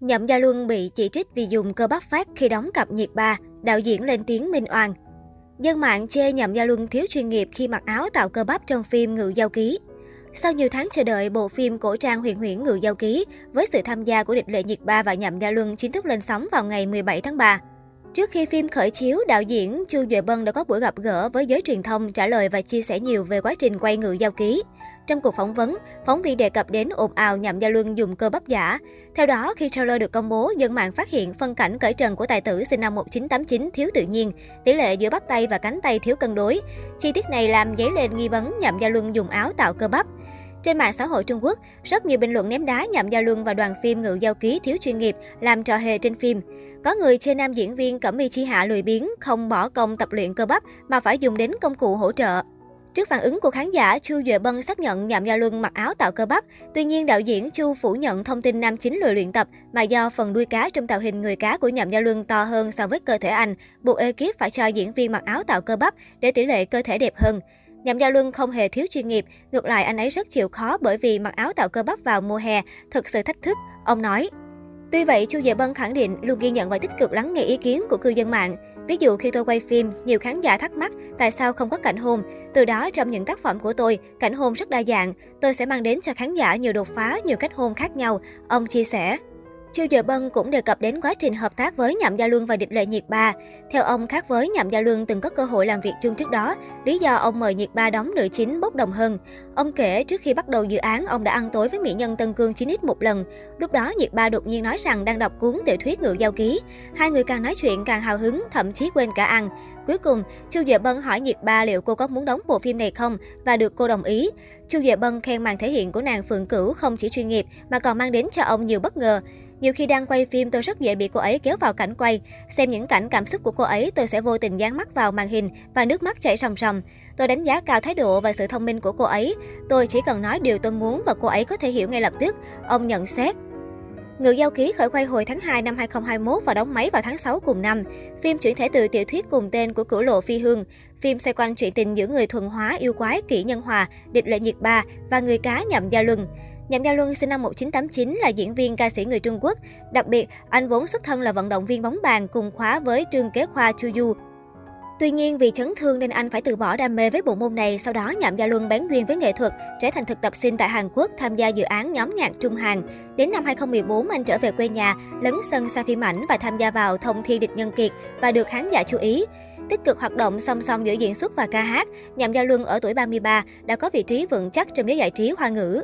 Nhậm Gia Luân bị chỉ trích vì dùng cơ bắp phát khi đóng cặp nhiệt ba, đạo diễn lên tiếng minh oan. Dân mạng chê Nhậm Gia Luân thiếu chuyên nghiệp khi mặc áo tạo cơ bắp trong phim Ngự Giao Ký. Sau nhiều tháng chờ đợi, bộ phim cổ trang huyền huyễn Ngự Giao Ký với sự tham gia của địch lệ nhiệt ba và Nhậm Gia Luân chính thức lên sóng vào ngày 17 tháng 3. Trước khi phim khởi chiếu, đạo diễn Chu Duệ Bân đã có buổi gặp gỡ với giới truyền thông trả lời và chia sẻ nhiều về quá trình quay Ngự Giao Ký. Trong cuộc phỏng vấn, phóng viên đề cập đến ồn ào nhậm Gia Luân dùng cơ bắp giả. Theo đó, khi trailer được công bố, dân mạng phát hiện phân cảnh cởi trần của tài tử sinh năm 1989 thiếu tự nhiên, tỷ lệ giữa bắp tay và cánh tay thiếu cân đối. Chi tiết này làm dấy lên nghi vấn nhậm Gia Luân dùng áo tạo cơ bắp. Trên mạng xã hội Trung Quốc, rất nhiều bình luận ném đá nhậm Gia Luân và đoàn phim Ngự Giao Ký thiếu chuyên nghiệp, làm trò hề trên phim. Có người chê nam diễn viên Cẩm y Chi Hạ lười biếng, không bỏ công tập luyện cơ bắp mà phải dùng đến công cụ hỗ trợ. Trước phản ứng của khán giả, Chu Duệ Bân xác nhận Nhậm Gia Luân mặc áo tạo cơ bắp. Tuy nhiên, đạo diễn Chu phủ nhận thông tin nam chính lười luyện tập mà do phần đuôi cá trong tạo hình người cá của Nhậm Gia Luân to hơn so với cơ thể anh, buộc ekip phải cho diễn viên mặc áo tạo cơ bắp để tỷ lệ cơ thể đẹp hơn. Nhậm Gia Luân không hề thiếu chuyên nghiệp, ngược lại anh ấy rất chịu khó bởi vì mặc áo tạo cơ bắp vào mùa hè thực sự thách thức, ông nói. Tuy vậy, Chu Duệ Bân khẳng định luôn ghi nhận và tích cực lắng nghe ý kiến của cư dân mạng. Ví dụ khi tôi quay phim, nhiều khán giả thắc mắc tại sao không có cảnh hôn. Từ đó trong những tác phẩm của tôi, cảnh hôn rất đa dạng. Tôi sẽ mang đến cho khán giả nhiều đột phá, nhiều cách hôn khác nhau. Ông chia sẻ. Chu Dợ Bân cũng đề cập đến quá trình hợp tác với Nhậm Gia Luân và Địch Lệ Nhiệt Ba. Theo ông, khác với Nhậm Gia Luân từng có cơ hội làm việc chung trước đó, lý do ông mời Nhiệt Ba đóng nữ chính bốc đồng hơn. Ông kể trước khi bắt đầu dự án, ông đã ăn tối với mỹ nhân Tân Cương 9X một lần. Lúc đó Nhiệt Ba đột nhiên nói rằng đang đọc cuốn tiểu thuyết Ngự Giao Ký. Hai người càng nói chuyện càng hào hứng, thậm chí quên cả ăn. Cuối cùng, Chu Duệ Bân hỏi Nhiệt Ba liệu cô có muốn đóng bộ phim này không và được cô đồng ý. Chu Duệ Bân khen màn thể hiện của nàng Phượng Cửu không chỉ chuyên nghiệp mà còn mang đến cho ông nhiều bất ngờ. Nhiều khi đang quay phim tôi rất dễ bị cô ấy kéo vào cảnh quay. Xem những cảnh cảm xúc của cô ấy tôi sẽ vô tình dán mắt vào màn hình và nước mắt chảy ròng ròng. Tôi đánh giá cao thái độ và sự thông minh của cô ấy. Tôi chỉ cần nói điều tôi muốn và cô ấy có thể hiểu ngay lập tức. Ông nhận xét. Ngự Giao Ký khởi quay hồi tháng 2 năm 2021 và đóng máy vào tháng 6 cùng năm. Phim chuyển thể từ tiểu thuyết cùng tên của cửu lộ phi hương. Phim xoay quanh chuyện tình giữa người thuần hóa yêu quái kỹ nhân hòa, địch lệ nhiệt ba và người cá nhậm gia luân. Nhậm Gia Luân sinh năm 1989 là diễn viên ca sĩ người Trung Quốc. Đặc biệt, anh vốn xuất thân là vận động viên bóng bàn cùng khóa với Trương Kế Khoa Chu Du. Tuy nhiên, vì chấn thương nên anh phải từ bỏ đam mê với bộ môn này, sau đó Nhậm Gia Luân bán duyên với nghệ thuật, trở thành thực tập sinh tại Hàn Quốc tham gia dự án nhóm nhạc Trung Hàn. Đến năm 2014, anh trở về quê nhà, lấn sân xa phim ảnh và tham gia vào thông thi địch nhân kiệt và được khán giả chú ý. Tích cực hoạt động song song giữa diễn xuất và ca hát, Nhậm Gia Luân ở tuổi 33 đã có vị trí vững chắc trong giới giải trí hoa ngữ.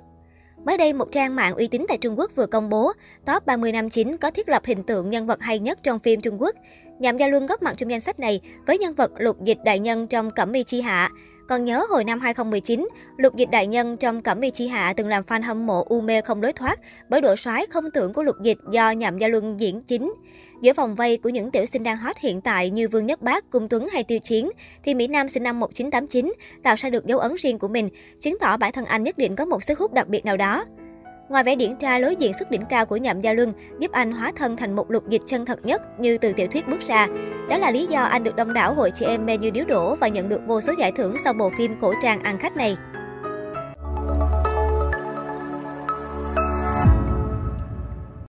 Mới đây, một trang mạng uy tín tại Trung Quốc vừa công bố top 30 năm chính có thiết lập hình tượng nhân vật hay nhất trong phim Trung Quốc. Nhậm Gia Luân góp mặt trong danh sách này với nhân vật lục dịch đại nhân trong Cẩm Y Chi Hạ. Còn nhớ hồi năm 2019, Lục Dịch Đại Nhân trong Cẩm Y Chi Hạ từng làm fan hâm mộ u mê không lối thoát bởi độ soái không tưởng của Lục Dịch do Nhậm Gia Luân diễn chính. Giữa vòng vây của những tiểu sinh đang hot hiện tại như Vương Nhất Bác, Cung Tuấn hay Tiêu Chiến, thì Mỹ Nam sinh năm 1989 tạo ra được dấu ấn riêng của mình, chứng tỏ bản thân anh nhất định có một sức hút đặc biệt nào đó. Ngoài vẻ điển trai lối diện xuất đỉnh cao của Nhậm Gia Luân, giúp anh hóa thân thành một lục dịch chân thật nhất như từ tiểu thuyết bước ra. Đó là lý do anh được đông đảo hội chị em mê như điếu đổ và nhận được vô số giải thưởng sau bộ phim cổ trang ăn khách này.